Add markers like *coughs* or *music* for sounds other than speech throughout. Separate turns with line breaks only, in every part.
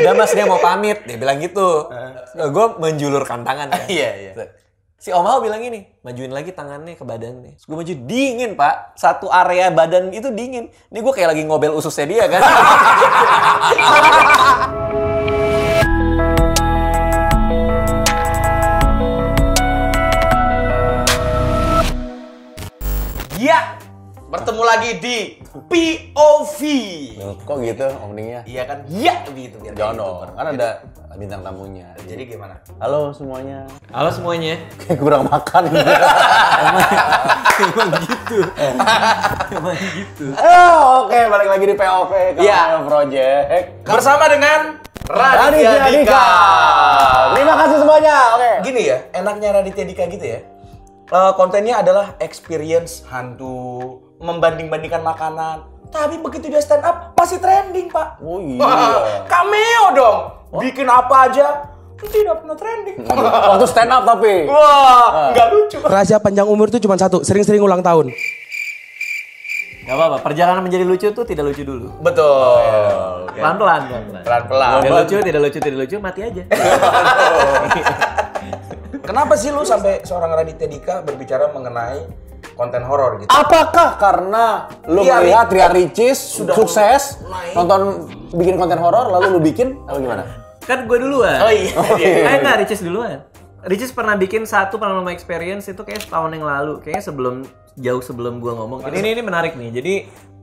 Udah mas dia mau pamit, dia bilang gitu. gue menjulurkan tangan kan.
Iya, iya.
Si Om Ao bilang gini, majuin lagi tangannya ke badannya. Gue maju dingin pak, satu area badan itu dingin. Ini gue kayak lagi ngobel ususnya dia kan. *laughs*
bertemu lagi di POV.
Loh, kok gitu openingnya?
Iya kan? Ya gitu biar
Jangan dong, kan ada bintang tamunya.
Jadi gimana?
Halo semuanya.
Halo semuanya.
Kayak kurang makan. *laughs*
Emang gitu. *laughs* Emang gitu.
oh, Oke, balik lagi di POV
Iya.
KL Project.
Bersama dengan
Raditya
Raditya
Dika.
Dika.
Terima kasih semuanya. Oke.
Gini ya, enaknya Raditya Dika gitu ya. Eh, kontennya adalah experience hantu, membanding-bandingkan makanan. Tapi begitu dia stand up, pasti trending, Pak.
Oh iya.
Wah, cameo dong. Bikin apa aja, tidak pernah trending.
Waktu stand up tapi.
Wah, nggak lucu.
Rahasia panjang umur itu cuma satu, sering-sering ulang tahun.
Gak apa-apa, perjalanan menjadi lucu tuh tidak lucu dulu.
Betul.
Pelan-pelan, pelan-pelan.
Pelan-pelan.
Tidak lucu, tidak lucu, tidak lucu, mati aja. *laughs*
Kenapa sih lu sampai seorang Raditya Dika berbicara mengenai konten horor gitu?
Apakah karena lu
Ria
melihat
Ri-
Ria Ricis
Sudah
sukses
naik.
nonton bikin konten horor lalu lu bikin apa gimana?
Kan gue duluan.
Oh iya.
Eh enggak, Ricis duluan. Ricis pernah bikin satu paranormal experience itu kayak setahun yang lalu. Kayaknya sebelum jauh sebelum gua ngomong. Ini ini menarik nih. Jadi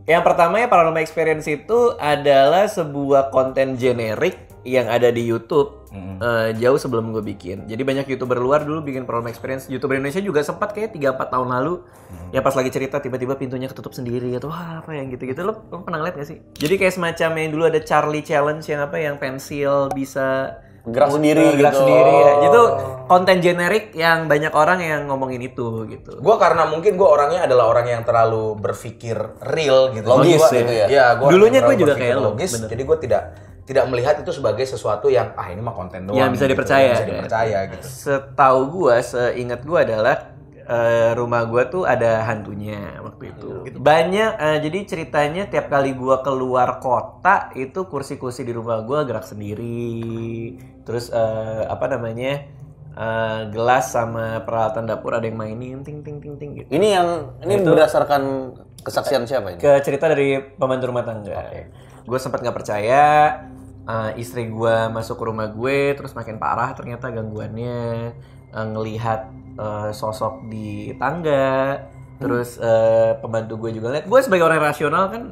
yang pertama ya paranormal experience itu adalah sebuah konten generik yang ada di YouTube eh, jauh sebelum gue bikin. Jadi banyak youtuber luar dulu bikin paranormal experience. Youtuber Indonesia juga sempat kayak 3-4 tahun lalu. Ya pas lagi cerita tiba-tiba pintunya ketutup sendiri atau wah apa yang gitu-gitu. Lo, lo pernah ngeliat gak sih? Jadi kayak semacam yang dulu ada Charlie Challenge yang apa yang pensil bisa
Gerak
muter,
sendiri
gerak
gitu.
sendiri ya. Itu konten generik yang banyak orang yang ngomongin itu gitu.
Gue karena mungkin gue orangnya adalah orang yang terlalu berpikir real gitu.
Logis
gua-
gitu ya?
Iya, gua
Dulunya gua juga kayak lo,
logis.
bener.
Jadi gue tidak tidak melihat itu sebagai sesuatu yang ah ini mah konten doang.
Yang bisa
gitu,
dipercaya.
yang bisa dipercaya gitu.
Setahu gua, seingat gua adalah eh, rumah gua tuh ada hantunya waktu itu. Banyak eh, jadi ceritanya tiap kali gua keluar kota itu kursi-kursi di rumah gua gerak sendiri. Terus eh, apa namanya? eh, gelas sama peralatan dapur ada yang mainin ting ting ting ting gitu.
Ini yang ini berdasarkan kesaksian siapa ini?
ke cerita dari pembantu rumah tangga. Gue sempat nggak percaya, uh, istri gue masuk ke rumah gue, terus makin parah ternyata gangguannya, uh, ngelihat uh, sosok di tangga, terus uh, pembantu gue juga lihat. Gue sebagai orang rasional kan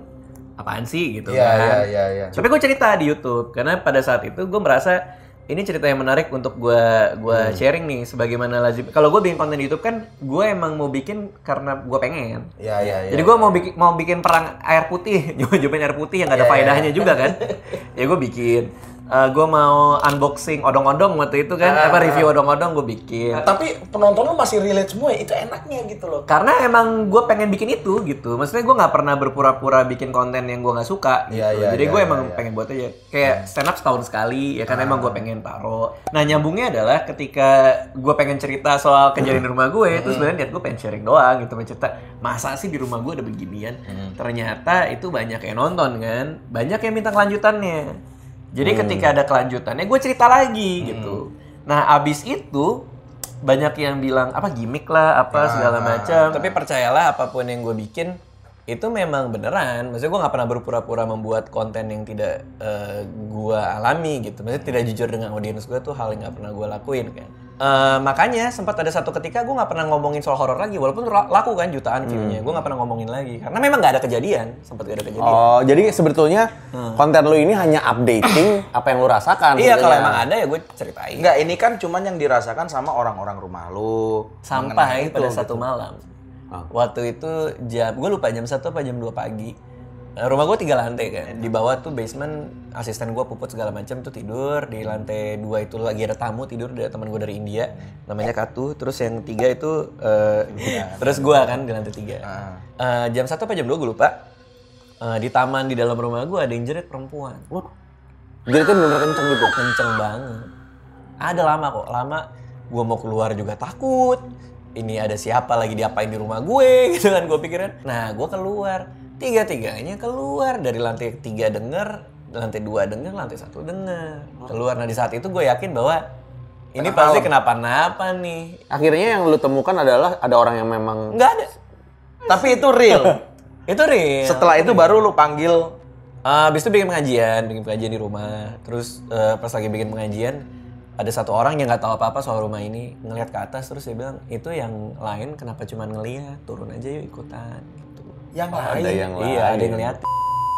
apaan sih gitu
Iya,
kan.
iya, iya, iya.
Tapi gue cerita di YouTube karena pada saat itu gue merasa ini cerita yang menarik untuk gue gua
Hmm.
sharing nih sebagaimana lazim. Kalau gue bikin konten di YouTube kan gue emang mau bikin karena gue pengen.
Iya, iya, iya.
Jadi gue mau bikin mau bikin perang air putih, *laughs* nyobain air putih yang gak ada
Iya, iya.
faedahnya juga kan. *laughs* ya gue bikin. Gue mau unboxing odong-odong waktu itu kan,
Ah,
apa review odong-odong gue bikin.
Tapi penonton lu masih relate semua ya, itu enaknya gitu loh.
Karena emang gue pengen bikin itu gitu. Maksudnya gue nggak pernah berpura-pura bikin konten yang gue nggak suka gitu.
Iya, iya,
Jadi
iya,
gue
iya,
emang
iya.
pengen buat aja. Kayak stand up setahun sekali, ya kan emang
Ah.
gue pengen taro. Nah nyambungnya adalah ketika gue pengen cerita soal kejadian di rumah gue, itu sebenarnya niat gue pengen sharing doang gitu. Pengen cerita, masa sih di rumah gue ada beginian? Ternyata itu banyak yang nonton kan. Banyak yang minta kelanjutannya. Jadi ketika ada kelanjutannya, gue cerita lagi gitu. Nah abis itu banyak yang bilang apa gimmick lah apa segala macam. Tapi percayalah apa pun yang gue bikin itu memang beneran. Maksudnya gue nggak pernah berpura-pura membuat konten yang tidak eh, gue alami gitu. Maksudnya tidak jujur dengan audiens gue tuh hal yang nggak pernah gue lakuin kan. Eh, makanya sempat ada satu ketika gue nggak pernah ngomongin soal horor lagi walaupun la- laku kan jutaan view-nya. Gue nggak pernah ngomongin lagi karena memang nggak ada kejadian. Sempat gak ada kejadian.
Oh, jadi sebetulnya konten lu ini hanya updating *coughs* apa yang lu rasakan.
iya kalau emang ada ya gue ceritain.
Enggak, ini kan cuman yang dirasakan sama orang-orang rumah lu.
sampai pada
itu,
satu
gitu.
malam waktu itu jam gue lupa jam satu apa jam 2 pagi. Eh, rumah gue tiga lantai kan. Di bawah tuh basement asisten gue puput segala macam tuh tidur. Di lantai dua itu lagi ada tamu tidur ada teman gue dari India. Namanya Katu. Terus yang tiga itu eh, *laughs* terus gue kan di lantai tiga. Eh, jam satu apa jam dua gue lupa. Eh, di taman di dalam rumah gue ada yang jerit perempuan.
Wah, Jadi itu bener kenceng gitu.
kenceng banget. Ada lama kok, lama. Gue mau keluar juga takut. Ini ada siapa lagi diapain di rumah gue *laughs* gitu kan gue pikirin. Nah gue keluar, tiga tiganya keluar dari lantai tiga denger lantai dua denger, lantai satu denger. Keluar. Nah di saat itu gue yakin bahwa ini pasti kenapa-napa nih.
Akhirnya yang lu temukan adalah ada orang yang memang
Nggak ada.
Tapi itu real. *laughs*
Itu real.
Setelah itu baru lu panggil
Ah, habis itu bikin pengajian, bikin pengajian di rumah. Terus eh, pas lagi bikin pengajian, ada satu orang yang nggak tahu apa-apa soal rumah ini, ngelihat ke atas terus dia bilang, itu yang lain kenapa cuma ngelihat, turun aja yuk ikutan. Gitu.
yang
ada
lain.
yang
Iya, ada yang ngeliat.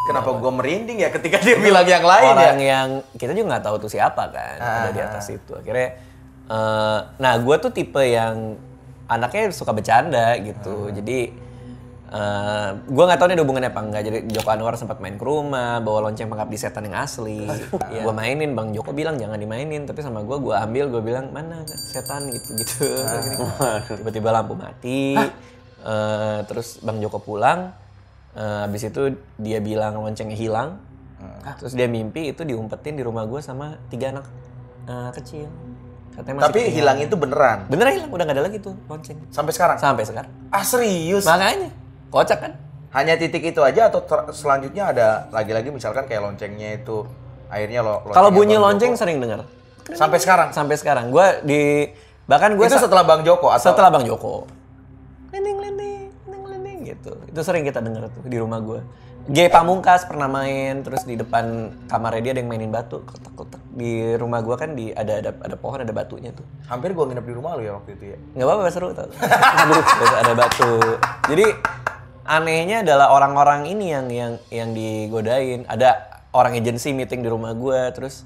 Kenapa gua merinding ya ketika dia bilang yang lain ya?
orang yang kita juga nggak tahu tuh siapa kan, ada di atas itu. Akhirnya, eh, nah gue tuh tipe yang anaknya suka bercanda gitu. Jadi eh gue nggak tahu nih ada hubungannya apa enggak. Jadi Joko Anwar sempat main ke rumah, bawa lonceng pengabdi setan yang asli. Ya, gue mainin, Bang Joko bilang jangan dimainin. Tapi sama gue, gue ambil, gue bilang mana setan gitu-gitu. Tiba-tiba lampu mati. Eh, terus Bang Joko pulang. Eh, habis itu dia bilang loncengnya hilang. Terus dia mimpi itu diumpetin di rumah gue sama tiga anak eh, kecil. Katanya masih
Tapi
ketinggalan.
hilang itu beneran.
Beneran hilang, udah gak ada lagi tuh lonceng.
Sampai sekarang.
Sampai sekarang.
Ah serius?
Makanya, kocak kan?
Hanya titik itu aja atau selanjutnya ada lagi-lagi misalkan kayak loncengnya itu akhirnya lo
Kalau bunyi
Bang
lonceng
Joko.
sering dengar.
sampai sekarang.
Sampai sekarang. Gue di bahkan gue
itu setelah Bang Joko atau
setelah Bang Joko. Lending, lending, lending, lending gitu. Itu sering kita dengar tuh di rumah gue. G Pamungkas pernah main, terus di depan kamarnya dia ada yang mainin batu, kotak-kotak. Di rumah gue kan di ada ada ada pohon ada batunya tuh.
hampir gua nginep di rumah lu ya waktu itu ya.
nggak apa-apa seru tau *laughs* ada batu jadi anehnya adalah orang-orang ini yang yang yang digodain. Ada orang agensi meeting di rumah gue terus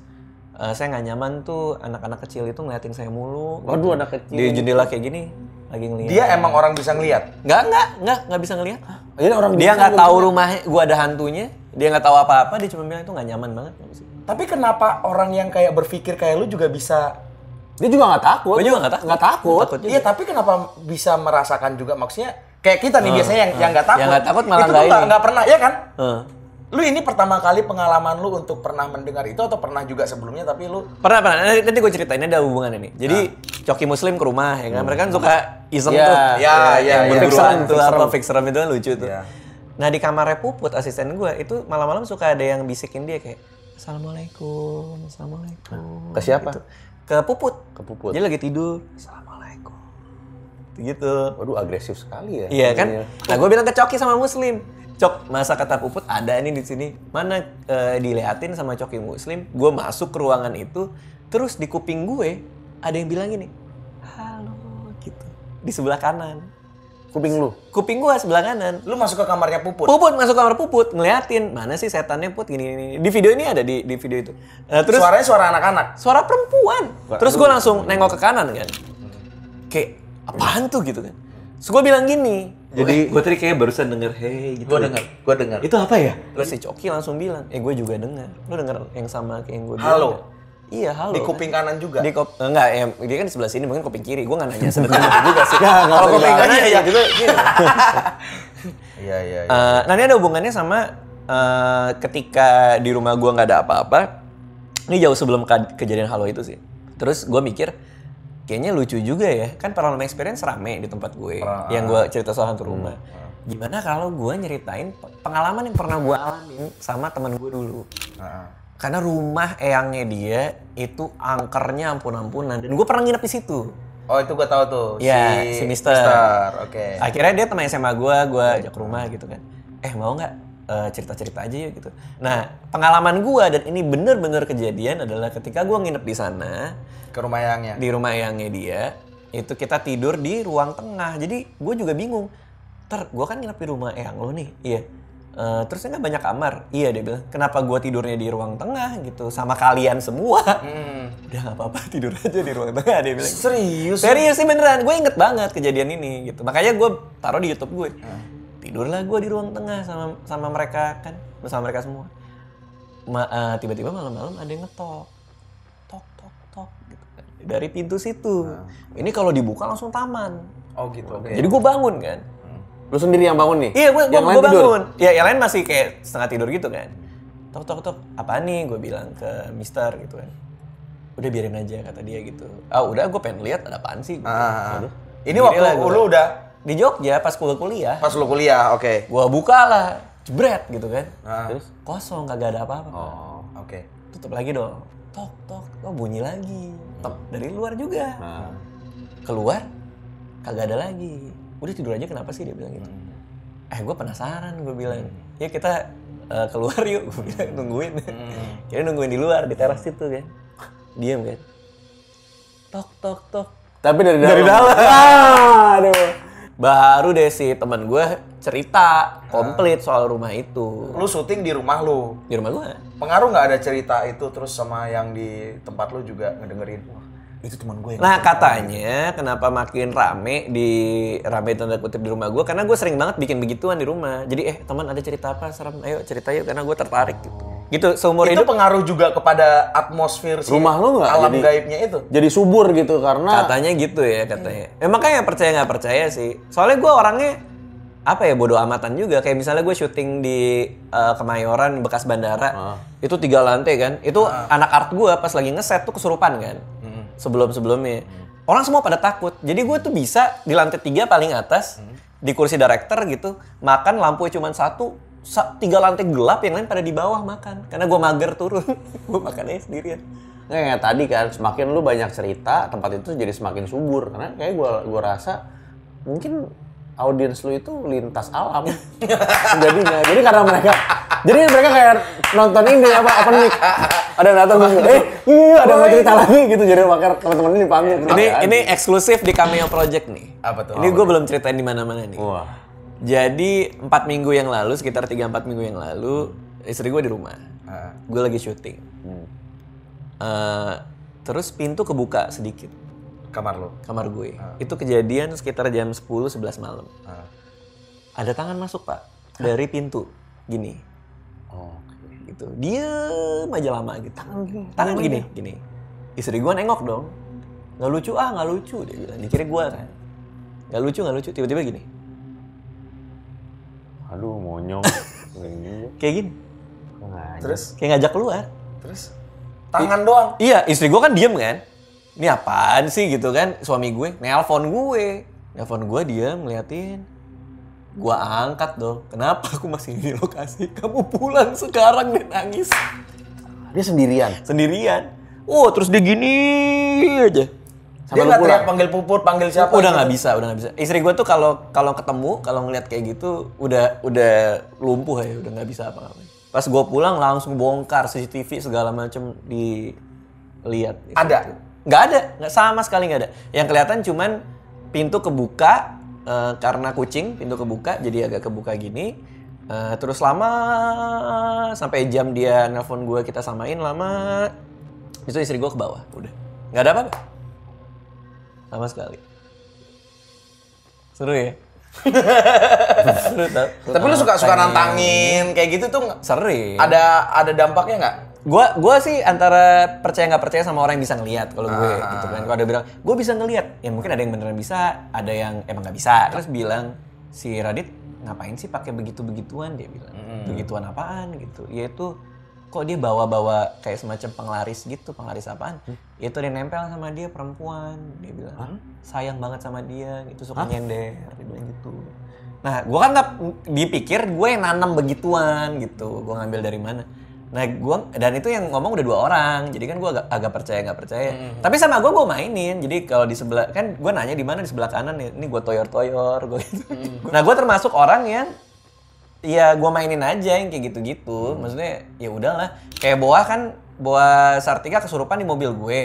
eh, saya nggak nyaman tuh anak-anak kecil itu ngeliatin saya mulu.
Waduh, anak kecil.
di jendela kayak gini lagi ngeliat.
Dia emang orang bisa ngelihat.
nggak nggak nggak nggak bisa ngeliat.
Jadi orang
dia nggak tahu rumah gue ada hantunya dia nggak tahu apa-apa dia cuma bilang itu nggak nyaman banget.
Tapi kenapa orang yang kayak berpikir kayak lu juga bisa
Dia juga nggak takut.
gue juga nggak takut.
Nggak takut.
Iya, tapi kenapa bisa merasakan juga? Maksudnya kayak kita nih biasanya yang yang nggak takut.
Yang nggak takut malah
itu tuh
nggak
nggak pernah ya kan?
Heeh.
Lu ini pertama kali pengalaman lu untuk pernah mendengar itu atau pernah juga sebelumnya tapi lu
Pernah, pernah. Nanti, nanti gue ceritain, ini ada hubungan ini. Jadi, coki muslim ke rumah, ya kan? Mereka kan suka iseng
Iya,
tuh.
iya, iya,
yang
iya.
berduaan
Fix serem,
tuh, apa,
serem.
fix serem itu kan lucu tuh.
Iya.
Nah, di kamarnya Puput, asisten gue, itu malam-malam suka ada yang bisikin dia kayak, Assalamualaikum, Assalamualaikum.
Ke siapa?
Gitu. Ke Puput.
Ke Puput.
Dia lagi tidur. Assalamualaikum. Gitu.
Waduh, agresif sekali ya.
Iya kan? Nah gue bilang ke Coki sama Muslim, Cok, masa kata Puput ada nih di sini. Mana eh, diliatin sama Coki Muslim, gue masuk ke ruangan itu, terus di kuping gue ada yang bilang gini, halo gitu, di sebelah kanan.
Kuping lu.
Kuping gue sebelah kanan.
lu masuk ke kamarnya Puput.
Puput masuk kamar Puput ngeliatin mana sih setannya Put gini gini. Di video ini ada di di video itu. Nah, terus
Suaranya suara anak-anak.
suara perempuan. Terus gue langsung nengok ke kanan kan. Kayak apaan tuh gitu kan. Terus gue bilang gini. Jadi gue tadi kayak barusan denger hey gitu.
Gua dengar, gua dengar.
Itu apa ya? Terus si Coki langsung bilang, eh gue juga denger. Lu denger yang sama kayak yang gue.
Halo?
nggak?" Iya halo.
Di
kan.
kuping kanan juga.
Di kop enggak ya dia kan di sebelah sini mungkin kuping kiri. Gue nggak nanya sebenarnya itu *laughs* juga sih. Kalau kuping kanan
Iya,
ya
iya.
juga *laughs* gini.
Iya, iya, iya.
Eh, nah ini ada hubungannya sama eh, ketika di rumah gua nggak ada apa-apa. Ini jauh sebelum ke- kejadian halo itu sih. Terus gue mikir, kayaknya lucu juga ya. Kan paranormal experience rame di tempat gue. yang gue cerita soal hantu rumah. Gimana kalau gue nyeritain pe- pengalaman yang pernah gue alamin sama teman gue dulu.
Heeh.
Karena rumah eyangnya dia itu angkernya ampun-ampunan. Dan gue pernah nginep di situ.
Oh, itu gua tahu tuh.
Iya, si Mister.
Oke.
Akhirnya dia teman SMA gue, gue ajak ke rumah gitu kan. Eh mau nggak eh, cerita-cerita aja yuk gitu. Nah pengalaman gue dan ini bener-bener kejadian adalah ketika gue nginep di sana
Ke rumah yangnya.
di rumah eyangnya dia itu kita tidur di ruang tengah. Jadi gue juga bingung. Ter, gue kan nginep di rumah eyang lo nih. Iya. Eh, terusnya nggak banyak kamar. Iya dia bilang. Kenapa gue tidurnya di ruang tengah gitu sama kalian semua?
Hmm.
Udah nggak apa-apa tidur aja di ruang tengah dia bilang.
Serius?
Serius sih beneran, gue inget banget kejadian ini gitu. Makanya gue taruh di YouTube gue. Tidurlah gue di ruang tengah sama sama mereka kan, bersama mereka semua. Ma- eh, tiba-tiba malam-malam ada yang ngetok, tok tok tok gitu kan. Dari pintu situ. Ini kalau dibuka langsung taman.
Oh, gitu. Oke.
Jadi gue bangun kan.
Lu sendiri yang bangun nih?
Iya, gue
Yang lain tidur?
bangun. Ya, yang lain masih kayak setengah tidur gitu kan. Tok tok tok, apaan nih? Gue bilang ke Mister gitu kan. Udah biarin aja kata dia gitu. Ah udah, gue pengen lihat ada apaan sih.
Ah, ah, ah. Ini waktu lu udah
di Jogja pas gue kuliah,
pas lu kuliah, oke.
gue buka lah, jebret gitu kan.
Ah.
Terus kosong, kagak ada apa-apa.
Oh.
Oke.
tutup lagi dong tok tok oh bunyi lagi tok dari luar juga
Nah.
keluar kagak ada lagi udah tidur aja kenapa sih dia bilang gitu eh gue penasaran gue bilang ya kita eh, keluar yuk gue bilang nungguin *laughs* kira nungguin di luar di teras itu kan diam kan tok tok tok
Tapi dari dalam.
Dari dalam.
Ah, *laughs* aduh.
Baru deh si teman gue cerita komplit soal rumah itu
Lu syuting di rumah lu.
di rumah gue
Pengaruh nggak ada cerita itu terus sama yang di tempat lu juga ngedengerin? Wah, itu teman gue. yang
Nah katanya kenapa makin rame di rame tanda kutip di rumah gue karena gue sering banget bikin begituan di rumah. Jadi eh teman ada cerita apa serem? Ayo cerita yuk karena gue tertarik gitu. Gitu seumur
itu
hidup.
pengaruh juga kepada atmosfer si
Rumah lu nggak?
alam
jadi-
gaibnya itu.
Jadi subur gitu karena
katanya gitu ya katanya. Emang kayak percaya nggak percaya sih. Soalnya gue orangnya apa ya bodoh amatan juga. Kayak misalnya gue syuting di eh, Kemayoran bekas bandara itu tiga lantai kan? Itu anak art gue pas lagi ngeset tuh kesurupan kan? Sebelum sebelumnya orang semua pada takut. Jadi gue tuh bisa di lantai tiga paling atas di kursi director gitu makan lampu cuma satu sa- tiga lantai gelap yang lain pada di bawah makan. Karena gue mager turun. *laughs* Gue makannya sendirian.
Nggak, kayak tadi kan semakin lu banyak cerita tempat itu jadi semakin subur. Karena kayak gua gua rasa mungkin audiens lu itu lintas alam. *laughs* Jadinya jadi karena mereka jadi mereka kayak nonton ini apa apa nih? Ada yang datang eh iya ada yang mau cerita lagi gitu. Jadi makanya teman-teman ini dipanggil
ini ini eksklusif di Cameo Project nih.
Apa tuh?
ini gue belum ceritain di mana-mana nih.
Wah
Jadi empat minggu yang lalu, sekitar 3-4 minggu yang lalu, istri gue di rumah.
Ah.
Gue lagi syuting. Eh, terus pintu kebuka sedikit,
kamar lu.
kamar gue. Itu kejadian sekitar jam 10-11 malam.
Ah.
Ada tangan masuk pak, dari pintu. Gini,
oh
gitu. Diem aja lama gitu. Tangan gini, gini. Istri gue nengok dong. Nggak lucu ah, nggak lucu. Dia bilang, dikira gue kan. Nggak lucu, nggak lucu. Tiba-tiba gini.
Aduh monyong *laughs*
Kayak gini.
nggak
Terus
Kayak ngajak keluar.
terus tangan doang.
Iya, istri gue kan diem kan. Ini apaan sih gitu kan? Suami gue nelpon gue. Nelpon gue diem ngeliatin. Gue angkat dong. Kenapa aku masih di lokasi? Kamu pulang sekarang dan nangis.
dia sendirian
Sendirian. Oh, terus dia gini aja.
Dia nggak teriak panggil puput, panggil siapa?
udah
gitu?
nggak bisa, udah nggak bisa. Istri gue tuh kalau kalau ketemu, kalau ngeliat kayak gitu, udah udah lumpuh ya, udah nggak bisa apa-apa. Pas gue pulang langsung bongkar CCTV segala macem dilihat. gitu.
Ada?
Nggak ada, nggak sama sekali nggak ada. Yang kelihatan cuman pintu kebuka eh, karena kucing, pintu kebuka jadi agak kebuka gini. Eh, terus lama sampai jam dia nelpon gue kita samain lama. Itu istri gue ke bawah, udah nggak ada apa-apa sama sekali. Seru ya? *laughs* Seru tau?
Tapi lu suka suka nantangin kayak gitu tuh nggak-
Sering.
ada ada dampaknya nggak?
Gua gua sih antara percaya nggak percaya sama orang yang bisa ngelihat kalau gue
Ah.
gitu kan. Kalau ada bilang, "Gue bisa ngelihat." Ya mungkin ada yang beneran bisa, ada yang emang nggak bisa. Terus bilang si Radit, "Ngapain sih pakai begitu-begituan?" dia bilang. "Begituan apaan?" gitu. Yaitu kok dia bawa-bawa kayak semacam penglaris gitu, penglaris apaan? Itu dia nempel sama dia perempuan, dia bilang. Sayang banget sama dia, gitu suka nyender, dia bilang gitu. Nah, gua kan nggak dipikir gue yang nanam begituan gitu. Gua ngambil dari mana? Nah, gua dan itu yang ngomong udah dua orang. Jadi kan gua agak, agak percaya nggak percaya. Tapi sama gua gua mainin. Jadi kalau di sebelah kan gua nanya di mana di sebelah kanan nih. Ini gua toyor-toyor gua gitu. Nah, gua termasuk orang yang ya gua mainin aja yang kayak gitu-gitu. Maksudnya ya udahlah. Kayak Boa kan Boa Sartika kesurupan di mobil gue.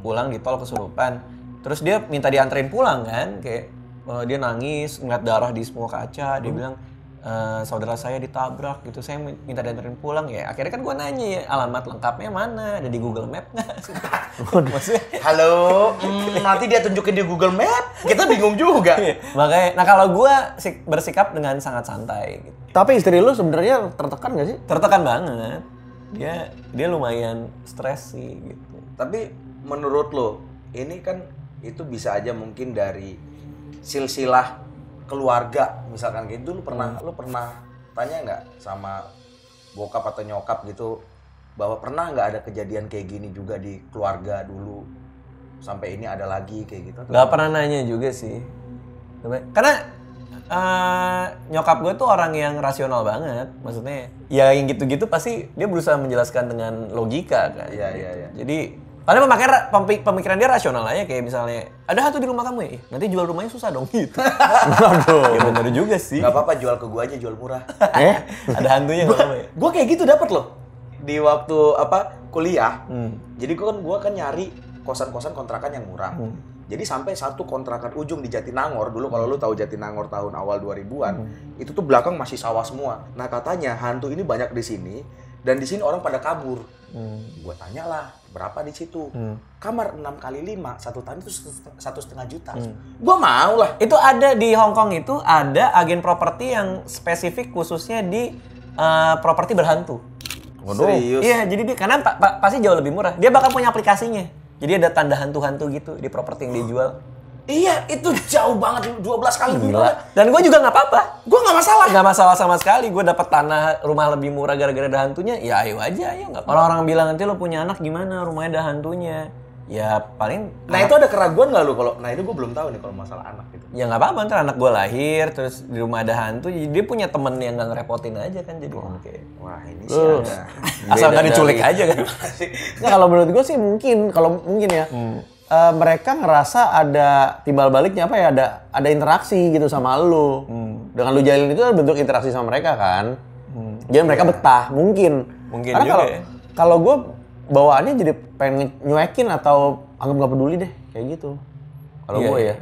Pulang di tol kesurupan. Terus dia minta dianterin pulang kan kayak eh, dia nangis ngeliat darah di semua kaca. Dia bilang "Eh, saudara saya ditabrak gitu. Saya minta dianterin pulang ya. Akhirnya kan gua nanya ya, alamat lengkapnya mana? Ada di Google Map nggak? *laughs* Maksudnya
Halo, hmm, nanti dia tunjukin di Google Map, kita bingung juga.
makanya nah kalau gua sik- bersikap dengan sangat santai gitu.
tapi istri lu sebenarnya tertekan gak sih
tertekan banget dia dia lumayan stres sih gitu
Tapi menurut lo, ini kan itu bisa aja mungkin dari silsilah keluarga misalkan gitu lu pernah lu pernah tanya nggak sama bokap atau nyokap gitu bahwa pernah nggak ada kejadian kayak gini juga di keluarga dulu sampai ini ada lagi kayak gitu
nggak pernah nanya juga sih karena eh, nyokap gue tuh orang yang rasional banget. Maksudnya, ya yang gitu-gitu pasti dia berusaha menjelaskan dengan logika kan.
Iya, iya, iya.
Jadi, paling pemikiran, pempi- pemikiran dia rasional aja kayak misalnya, ada hantu di rumah kamu ya? Nanti jual rumahnya susah dong gitu. *laughs* Waduh. ya bener juga sih.
Gak apa-apa jual ke gua aja jual murah. *laughs*
Eh?
ada hantunya nggak apa ya?
gue kayak gitu dapat loh di waktu apa kuliah
Hmm.
jadi gue kan gua kan nyari kosan-kosan kontrakan yang murah
Hmm.
jadi sampai satu kontrakan ujung di Jatinangor dulu kalau lu tahu Jatinangor tahun awal 2000-an
Hmm.
itu tuh belakang masih sawah semua nah katanya hantu ini banyak di sini dan di sini orang pada kabur
Hmm.
gue tanya lah berapa di situ kamar 6 kali 5 satu tahun itu satu setengah juta
Hmm.
gue mau lah
Itu ada di Hong Kong itu ada agen properti yang spesifik khususnya di eh, properti berhantu.
serius
Iya, jadi dia karena pa- pa- pasti jauh lebih murah. Dia bakal punya aplikasinya. Jadi ada tanda hantu-hantu gitu di properti yang dia jual.
Iya itu jauh banget 12 kali lebih
Gila.
murah
Dan gue juga nggak apa-apa.
gue nggak masalah
Nggak masalah sama sekali. Gue dapat tanah rumah lebih murah gara-gara ada hantunya. Ya ayo aja, ayo nggak. Orang-orang bilang nanti lo punya anak gimana? Rumahnya ada hantunya. Ya paling.
Nah itu ada keraguan nggak lu kalau? Nah itu gue belum tahu nih kalau masalah anak gitu.
Ya nggak apa-apa. Ntar anak gue lahir, terus di rumah ada hantu. Jadi dia punya temen yang nggak ngerepotin aja kan. Jadi oke.
Wah ini sih ada.
Asal nggak diculik
dari-
aja kan. *laughs*
Nggak, kalau menurut gue sih mungkin, kalau mungkin ya, eh, mereka ngerasa ada timbal baliknya apa ya, ada ada interaksi gitu sama lu. Dengan lu jalin itu bentuk interaksi sama mereka kan. Jadi mereka betah, mungkin.
Mungkin
Karena
juga
kalau
ya.
kalau gue bawaannya jadi pengen nyuekin atau anggap nggak peduli deh, kayak gitu. Kalau
Iya,
gue
iya.
ya.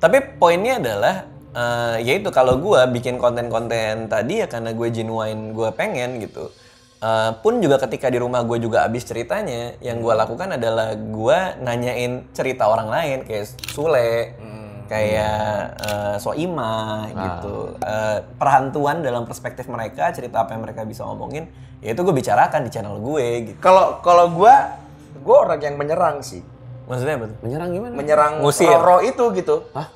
Tapi poinnya adalah eh yaitu kalau gue bikin konten-konten tadi ya karena gue genuine gue pengen gitu. Eh, pun juga ketika di rumah gue juga abis ceritanya, yang gue lakukan adalah gue nanyain cerita orang lain kayak Sule, kayak eh, Soima gitu. Eh, perhantuan dalam perspektif mereka, cerita apa yang mereka bisa ngomongin, ya itu gue bicarakan di channel gue gitu.
Kalau kalau gue, gue orang yang menyerang sih.
Maksudnya apa tuh?
Menyerang gimana?
Menyerang
Ngusir.
Roro itu gitu.
Hah?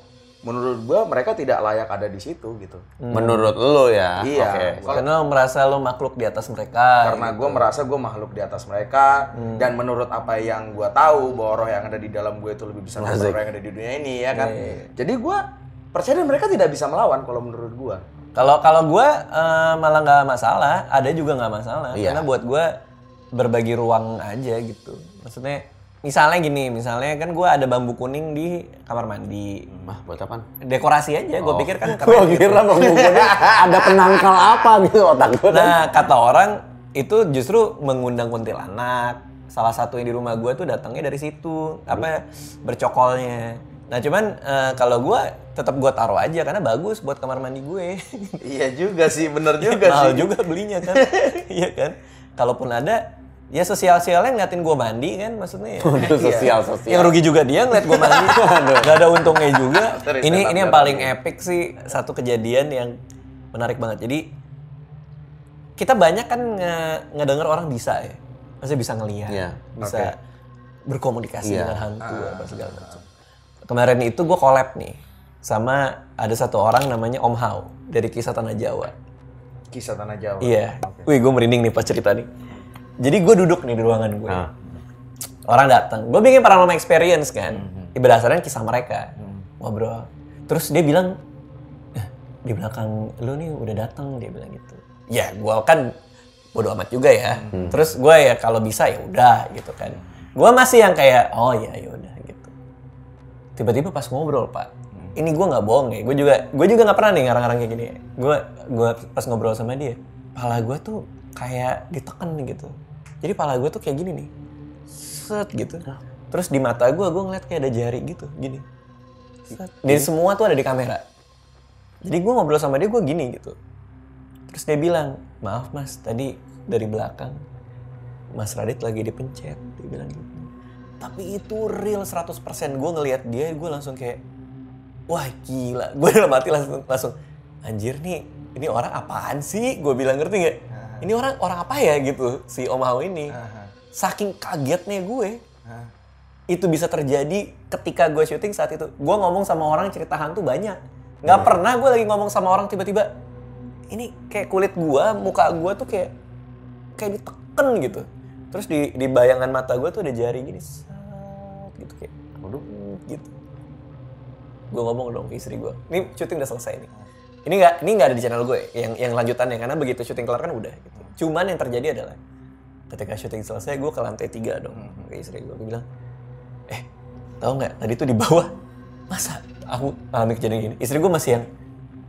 Menurut gue mereka tidak layak ada di situ gitu.
Menurut lu ya?
Iya.
Oke.
Karena lo merasa lo makhluk di atas mereka.
Karena gue merasa gue makhluk di atas mereka dan menurut apa yang gue tahu bahwa roh yang ada di dalam gue itu lebih besar daripada
Asik.
roh yang ada di dunia ini ya kan. Jadi gue percaya dan mereka tidak bisa melawan kalau menurut gue.
Kalau kalau gue malah nggak masalah, ada juga nggak masalah.
Iya.
Karena buat gue berbagi ruang aja gitu. Maksudnya, misalnya gini, misalnya kan gue ada bambu kuning di kamar mandi,
Mah, buat apaan?
dekorasi aja. Gue pikir kan *laughs*
Gue
gitu.
kira bang bukunya ada penangkal apa gitu otak gue.
Nah kata orang itu justru mengundang kuntilanak. Salah satu yang di rumah gue tuh datangnya dari situ, apa bercokolnya. Nah cuman eh, kalau gue tetap gue taruh aja karena bagus buat kamar mandi gue.
Iya juga sih, bener *laughs* juga
mahal
sih.
juga belinya kan *laughs* iya kan kalaupun ada ya sosial sosialnya ngeliatin gue mandi kan maksudnya ya.
Waduh, sosial sosial.
yang rugi juga dia ngeliat gue mandi *laughs* nggak ada untungnya juga *laughs* ini ini yang paling epic sih satu kejadian yang menarik banget jadi kita banyak kan nge ngedenger orang bisa ya maksudnya bisa ngelihat
Iya.
bisa berkomunikasi
Iya.
dengan hantu apa segala macam kemarin itu gue collab nih sama ada satu orang namanya Om Hao dari kisah tanah Jawa
Kisah tanah Jawa.
Iya. Wih, gue merinding nih pas cerita nih. Jadi gue duduk nih di ruangan gue.
Nah.
Orang datang. Gue bikin paranormal experience kan. Berdasarkan kisah mereka. Ngobrol. Terus dia bilang, "Eh, di belakang lu nih udah datang dia bilang gitu. Ya, gue kan bodo amat juga ya. Terus gue ya kalau bisa ya udah gitu kan. Gue masih yang kayak, oh ya ya udah gitu. Tiba-tiba pas ngobrol pak, ini gue nggak bohong ya. Gue juga gue juga nggak pernah nih ngarang-ngarang kayak gini. Gue gue pas ngobrol sama dia, pala gue tuh kayak ditekan gitu. Jadi pala gue tuh kayak gini nih, set gitu. Terus di mata gue, gue ngeliat kayak ada jari gitu, gini. Set. Dan semua tuh ada di kamera. Jadi gue ngobrol sama dia, gue gini gitu. Terus dia bilang, maaf mas, tadi dari belakang Mas Radit lagi dipencet. Dia bilang gitu. Tapi itu real 100%. Gue ngelihat dia, gue langsung kayak, wah gila. *laughs* Gue dalam hati langsung, langsung, anjir nih, ini orang apaan sih? Gue bilang ngerti nggak? Ini orang orang apa ya gitu si Om Hao ini. Saking kagetnya gue. Itu bisa terjadi ketika gue syuting saat itu. Gue ngomong sama orang cerita hantu banyak. Nggak pernah gue lagi ngomong sama orang tiba-tiba, ini kayak kulit gue, muka gue tuh kayak kayak diteken gitu. Terus di, di bayangan mata gue tuh ada jari gini, gitu kayak, waduh, gitu. Gue ngomong dong ke istri gue, ini syuting udah selesai nih. Ini nggak ini nggak ada di channel gue yang yang lanjutannya karena begitu syuting kelar kan udah gitu. cuman yang terjadi adalah ketika syuting selesai gue ke lantai tiga dong ke istri gue. Gue bilang eh tahu nggak tadi tuh di bawah. Masa aku alami kejadian gini? Istri gue masih yang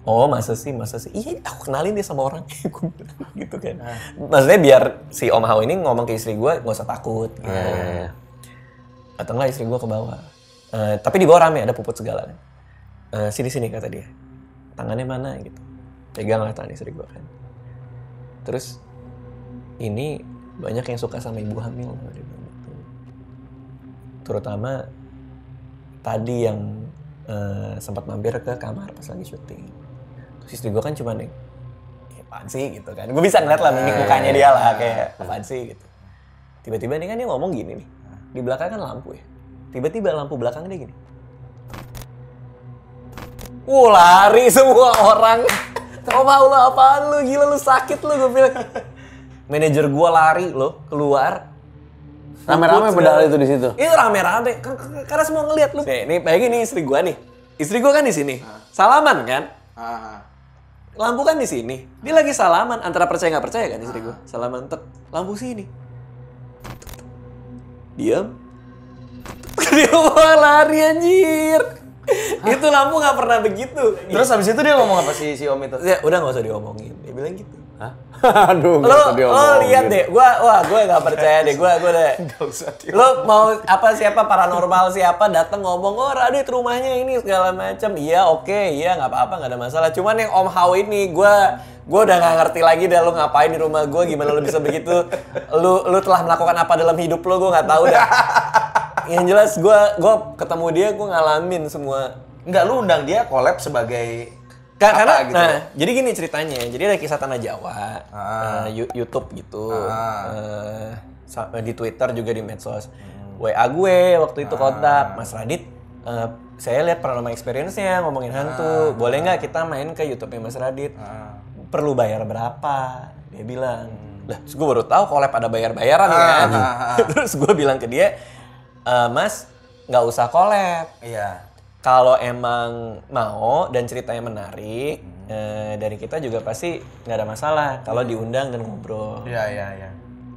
oh masa sih masa sih? Iya aku kenalin dia sama orang. *laughs* Gitu kan. Maksudnya biar si om Hao ini ngomong ke istri gue nggak usah takut. Gitu. datanglah istri gue ke bawah. Eh, tapi di bawah rame ada puput segala. Eh, sini sini kata dia tangannya mana gitu. Pegang lah tangan istri gue kan. Terus ini banyak yang suka sama ibu hamil gitu. terutama tadi yang eh, sempat mampir ke kamar pas lagi syuting. Terus istri gue kan cuma nih "Ya, apaan sih? gitu kan. Gue bisa ngeliat lah mimik mukanya dia lah kayak apaan sih? gitu. Tiba-tiba nih kan dia ngomong gini nih. Di belakang kan lampu ya. Tiba-tiba lampu belakang dia gini Wuh lari semua orang. Kau mau lu apaan lu? Gila lu sakit lu gue bilang. Manajer gua lari loh keluar.
Rame-rame
segala.
itu di situ.
Itu rame-rame. Kan- kan- Karena semua ngeliat lu. Nih, nih bayangin nih istri gua nih. Istri gua kan di sini. Salaman kan?
Ah,
Lampu kan di sini. Dia lagi salaman antara percaya nggak percaya kan istri gua. Salaman tek. Lampu sini. Diam. *laughs* Dia lari anjir. *laughs* Itu lampu nggak pernah begitu.
Terus habis itu dia ngomong apa sih si Om itu?
Ya udah nggak usah diomongin. Dia bilang gitu.
Hah? *laughs* Aduh,
Lo, lo lihat deh, gua, wah, gue nggak percaya deh, gua, gua deh. *laughs* Lo mau apa siapa paranormal siapa datang ngomong, oh Radit rumahnya ini segala macam. Iya, oke, iya nggak apa-apa, nggak ada masalah. Cuman yang Om Hao ini, gua, gua udah nggak ngerti lagi deh lo ngapain di rumah gua, gimana lo bisa begitu. Lu, lu telah melakukan apa dalam hidup lo, gua nggak tahu dah. *laughs* Yang jelas gua, gua ketemu dia, gua ngalamin semua
Enggak, lu undang dia collab sebagai Apa
karena
gitu?
nah jadi gini ceritanya. Jadi ada kisah tanah Jawa
Ah.
eh, Yu- YouTube gitu.
Ah.
sa- di Twitter juga di medsos. WA gue waktu itu kontak. Mas Radit eh, saya lihat paranormal experience-nya ngomongin hantu. Boleh nggak kita main ke YouTube-nya Mas Radit? Perlu bayar berapa? Dia bilang. Lah terus gue baru tahu collab ada bayar-bayaran kan? *laughs* Terus gue bilang ke dia "Eh, Mas nggak usah collab
Iya.
Kalau emang mau dan ceritanya menarik eh, dari kita juga pasti nggak ada masalah kalau diundang dan ngobrol.
Iya, iya, iya.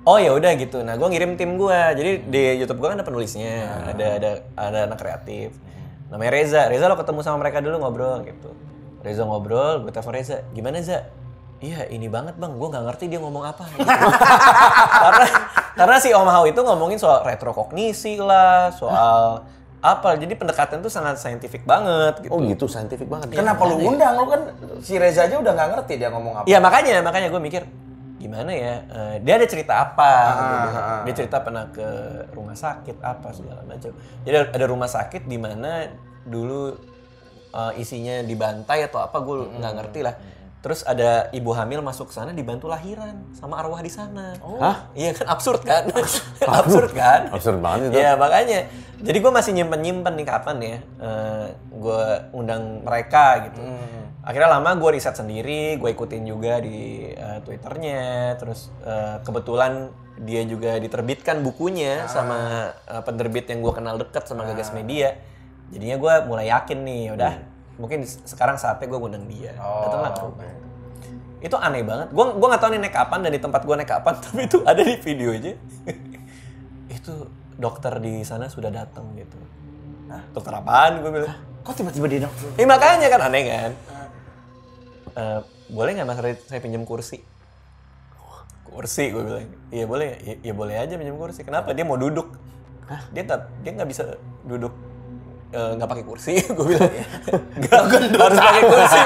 Oh ya udah gitu. Nah gue ngirim tim gue. Jadi di YouTube gue kan ada penulisnya, ada ada ada anak kreatif. Namanya Reza. Reza lo ketemu sama mereka dulu ngobrol gitu. Reza ngobrol, gue telepon Reza. Gimana Za? Iya ini banget bang, gue nggak ngerti dia ngomong apa. Gitu. *laughs* karena karena si Om Hao itu ngomongin soal retrokognisi lah, soal apa. Jadi pendekatan tuh sangat saintifik banget gitu.
Oh gitu, saintifik banget.
Kenapa lu undang? Lu kan si Reza aja udah nggak ngerti dia ngomong apa.
Iya makanya makanya gue mikir gimana ya eh, dia ada cerita apa gitu.
ah,
dia cerita pernah ke rumah sakit apa segala macam jadi ada- rumah sakit di mana dulu eh, isinya dibantai atau apa gue nggak ngerti lah terus ada ibu hamil masuk ke sana dibantu lahiran sama arwah di sana
Hah?
iya kan absurd kan *laughs* absurd kan
Absurd banget itu.
Iya makanya. Jadi gue masih nyimpen nyimpen nih kapan ya gue undang mereka gitu. Akhirnya lama gue riset sendiri, gue ikutin juga di eh, twitternya. Terus eh, kebetulan dia juga diterbitkan bukunya sama eh, penerbit yang gue kenal deket sama Gagas Media. Jadinya gue mulai yakin nih, udah mungkin sekarang saatnya gue undang dia. Datanglah ke rumah itu aneh banget. Gue gua nggak tahu nih naik kapan dan di tempat gue naik kapan, *laughs* tapi itu ada di videonya. *laughs* itu dokter di sana sudah datang gitu. Nah, dokter apaan? Gue bilang.
Kok tiba-tiba dia dong?
Eh makanya kan aneh kan. Eh, boleh nggak mas saya pinjam kursi? Kursi gue bilang. Iya boleh. Ya, ya boleh aja pinjam kursi. Kenapa? Dia mau duduk. Dia nggak dia nggak bisa duduk eh, nggak pakai kursi *laughs* gue bilang. Nggak *laughs* harus pakai kursi.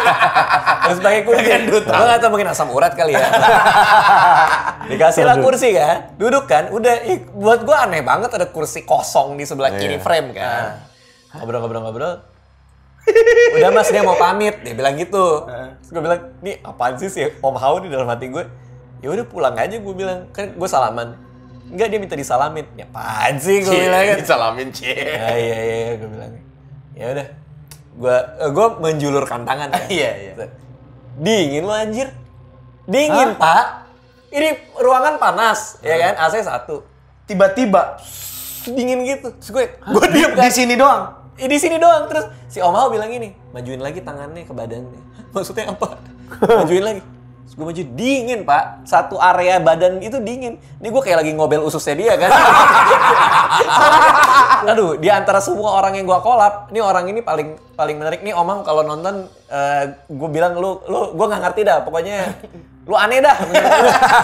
Harus pakai kursi. Gue nggak tahu mungkin asam urat kali ya. *laughs* Dikasih lah kursi kan? Duduk kan? Udah ih, buat gue aneh banget ada kursi kosong di sebelah kiri frame kan. Ngobrol-ngobrol-ngobrol. Udah mas dia mau pamit. Dia bilang gitu. Terus gue bilang nih apaan sih sih om Hao di dalam hati gue ya udah pulang aja gue bilang. Kan gue salaman enggak dia minta disalamin. Ya apaan sih gue bilang kan
Salamin cie.
ya iya iya, iya gue bilang ya udah gue gue menjulurkan tangan kan *laughs*
Iya, iya.
dingin lo anjir. Dingin pak. Ini ruangan panas ya kan? AC satu.
Tiba-tiba
dingin gitu. Terus gue gue diem kan
di sini doang.
"Ih, di sini doang. Terus si Om Ao bilang gini majuin lagi tangannya ke badannya. "Hah, *laughs* maksudnya apa? *laughs* Majuin lagi Terus gue maju dingin pak. Satu area badan itu dingin. Ini gue kayak lagi ngobel ususnya dia kan? *laughs* Aduh di antara semua orang yang gue kolab ini orang ini paling paling menarik. Nih omang kalau nonton gue bilang lu lu gue nggak ngerti dah pokoknya lu aneh dah.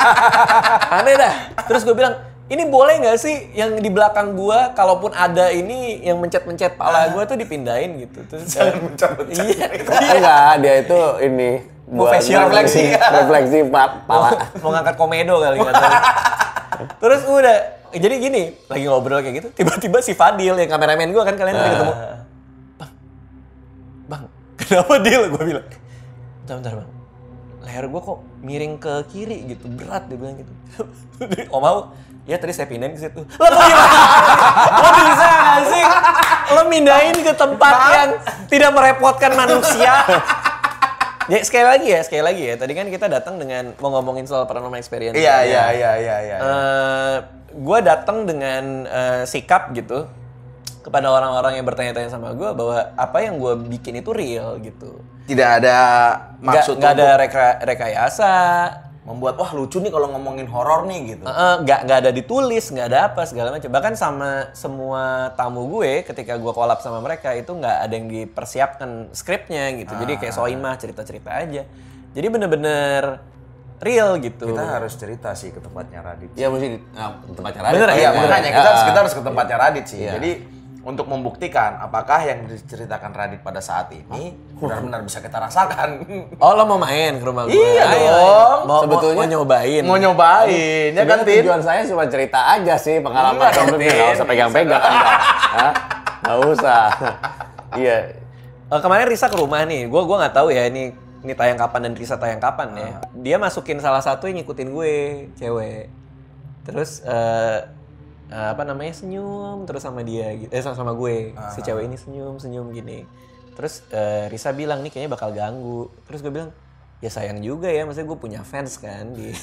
*laughs* Aneh dah. Terus gue bilang ini boleh nggak sih yang di belakang gua kalaupun ada ini yang mencet-mencet pala gua tuh dipindahin gitu? Terus
Jangan mencet-mencet.
iya.
Enggak, dia itu ini Buat
facial
refleksi, refleksi *laughs* pa- pala.
mau ngangkat komedo kali tahu. Terus udah jadi gini, lagi ngobrol kayak gitu, tiba-tiba si Fadil yang kameramen gua kan kalian tadi ketemu. Bang, bang, *laughs* kenapa Dil? Gua bilang, bentar, bentar bang, leher gua kok miring ke kiri gitu, berat dia bilang gitu. *laughs* Om mau, ya tadi saya pindahin ke situ. Lo gimana? Lo bisa nggak sih? Lo mindahin ke tempat yang tidak merepotkan manusia. Ya sekali lagi ya, sekali lagi ya. Tadi kan kita datang dengan mau ngomongin soal paranormal experience.
Iya, iya, iya, iya, iya.
gue datang dengan eh, sikap gitu kepada orang-orang yang bertanya-tanya sama gue bahwa apa yang gue bikin itu real gitu.
Tidak ada maksud
nggak ada reka- rekayasa,
membuat wah lucu nih kalau ngomongin horor nih gitu.
Eh, eh, nggak nggak ada ditulis, nggak ada apa segala macam. Bahkan sama semua tamu gue ketika gue kolab sama mereka itu nggak ada yang dipersiapkan skripnya gitu. Jadi kayak soimah cerita-cerita aja. Jadi bener-bener real gitu.
Kita harus cerita sih ke tempatnya Radit.
Ya mesti di- nah, tempat cara.
Bener,
Iya,
Iya,
makanya
Ya.
kita harus kita harus ke tempatnya Radit sih.
Iya.
Jadi untuk membuktikan apakah yang diceritakan Radit pada saat ini benar-benar bisa kita rasakan. *laughs*
Oh lo mau main ke rumah gue?
Iya
Ayo,
dong.
ayo. Mau,
Sebetulnya-
mau, mau nyobain.
Mau nyobain, ya kan Tin?
tujuan saya cuma cerita aja sih pengalaman kamu nggak usah pegang-pegang? Nggak usah. Iya.
Eh, kemarin Risa ke rumah nih. Gue gua nggak tahu ya ini ini tayang kapan dan Risa tayang kapan ya. Dia masukin salah satu yang ngikutin gue, cewek. Terus eh eh, apa namanya senyum terus sama dia gitu. Eh sama, sama gue. Si cewek ini senyum senyum gini. Terus eh, Risa bilang nih kayaknya bakal ganggu. Terus gue bilang ya sayang juga ya, maksudnya gue punya fans kan di *laughs*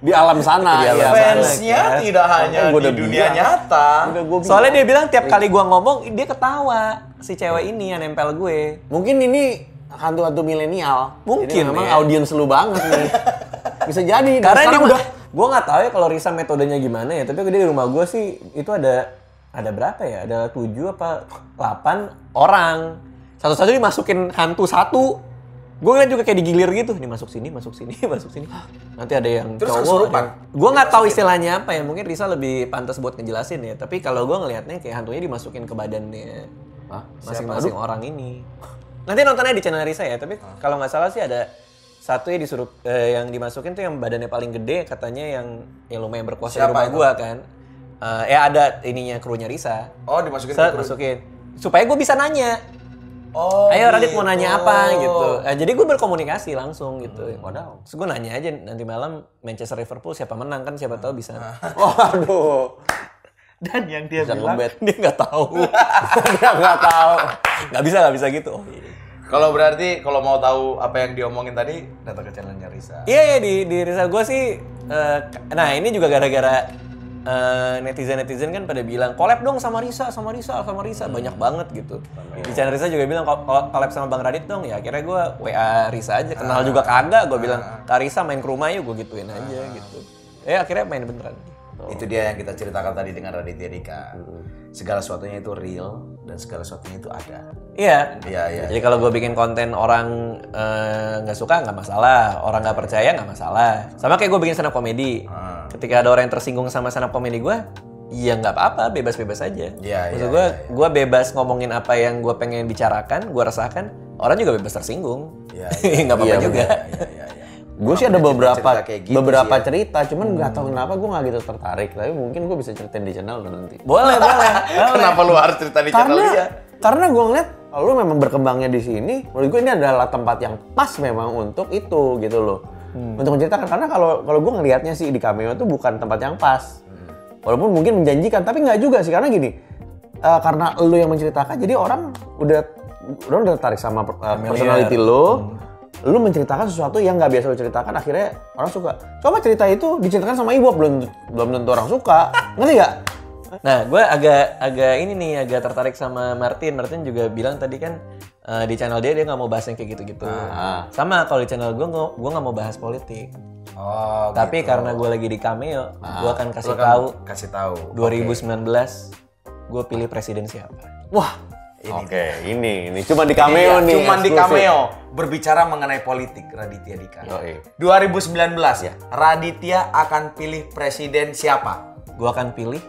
Di alam sana.
Di alam
iya.
sana.
Fansnya
kan?
tidak hanya
Makanya gua
di
udah
dunia
bilang.
nyata.
Udah gua bilang.
Soalnya dia bilang tiap kali gua ngomong dia ketawa si cewek ini yang nempel gue.
Mungkin ini hantu-hantu milenial.
Mungkin,
Jadi memang
ya.
audiens lu banget nih. *laughs* Bisa jadi.
Karena dia
udah
gue nggak tahu ya kalau Risa metodenya gimana ya, tapi dia di rumah gue sih itu ada ada berapa ya? Ada tujuh apa delapan orang. Satu-satu dimasukin hantu satu. Gue ngeliat juga kayak digilir gitu. Nih masuk sini, masuk sini, *laughs* masuk sini. Nanti ada yang
Terus
cowok. Gue nggak tahu istilahnya apa ya. Mungkin Risa lebih pantas buat ngejelasin ya. Tapi kalau gue ngelihatnya kayak hantunya dimasukin ke badannya masing-masing orang ini. Nanti nontonnya di channel Risa ya. Tapi kalau nggak salah sih ada satu ya disuruh eh, yang dimasukin tuh yang badannya paling gede katanya yang yang lumayan berkuasa di
Siapa
rumah
itu?
gua kan. Eh, ya ada ininya krunya Risa.
Oh, dimasukin
Set, masukin supaya gue bisa nanya.
Oh,
Ayo Radit mau nanya apa gitu. Eh, jadi gue berkomunikasi langsung gitu.
Wadaw.
Terus gue nanya aja nanti malam Manchester Liverpool siapa menang kan siapa tahu bisa. *laughs*
Waduh.
Dan yang dia
Bisa
bilang
ngebet.
dia nggak tahu. *laughs*
Dia nggak tahu.
Nggak bisa nggak bisa gitu. Oh, iya.
Kalau berarti kalau mau tahu apa yang diomongin tadi, datang ke channelnya Risa.
Iya, iya di di Risa gue sih. eh, nah ini juga gara-gara netizen netizen kan pada bilang collab dong sama Risa, sama Risa, sama Risa banyak banget gitu. Di channel Risa juga bilang "Kol- kol- collab sama Bang Radit dong. Ya akhirnya gue WA Risa aja kenal juga kagak. Gue bilang Kak Risa main ke rumah yuk gue gituin aja gitu. Eh akhirnya main beneran.
Itu dia yang kita ceritakan tadi dengan Raditya Dika. Segala sesuatunya itu real dan segala sesuatunya itu ada.
Iya.
Iya, iya.
Jadi kalau gue bikin konten orang eh, nggak suka nggak masalah, orang nggak percaya nggak masalah. Sama kayak gue bikin stand up komedi.
Ah.
Ketika ada orang yang tersinggung sama stand up komedi gue, ya nggak apa-apa, bebas-bebas aja.
Iya,
Maksud
iya,
gue, gue bebas ngomongin apa yang gue pengen bicarakan, gue rasakan. Orang juga bebas tersinggung.
Iya, *laughs*
nggak apa-apa
Iya,
juga.
Iya, iya, iya.
Gue sih ada beberapa
cerita kayak gitu
beberapa
sih ya.
cerita, cuman nggak tahu kenapa gue nggak gitu tertarik. Tapi mungkin gue bisa ceritain di channel nanti. *laughs*
Boleh, boleh.
Kenapa lu harus cerita di channel
karena
dia?
karena gue ngeliat lu memang berkembangnya di sini menurut gue ini adalah tempat yang pas memang untuk itu gitu loh untuk menceritakan karena kalau kalau gue ngelihatnya sih di cameo itu bukan tempat yang pas walaupun mungkin menjanjikan tapi nggak juga sih karena gini eh, karena lu yang menceritakan jadi orang udah orang udah tertarik sama uh, personality lu lu menceritakan sesuatu yang nggak biasa lu ceritakan akhirnya orang suka coba cerita itu diceritakan sama ibu belum belum tentu orang suka ngerti nggak
Nah, gue agak agak ini nih agak tertarik sama Martin. Martin juga bilang tadi kan eh, di channel dia dia nggak mau bahas yang kayak gitu-gitu.
Ah.
Sama kalau di channel gue gue nggak mau bahas politik.
Oh,
Tapi
gitu.
karena gue lagi di cameo, gue akan kasih tahu
kasih tahu.
2019 gue pilih presiden siapa.
Wah, oke ini ini cuma di cameo
Iya,
nih.
Cuman di cameo berbicara mengenai politik Raditya Dika.
Yoi.
2019 ya. Raditya akan pilih presiden siapa?
Gue akan pilih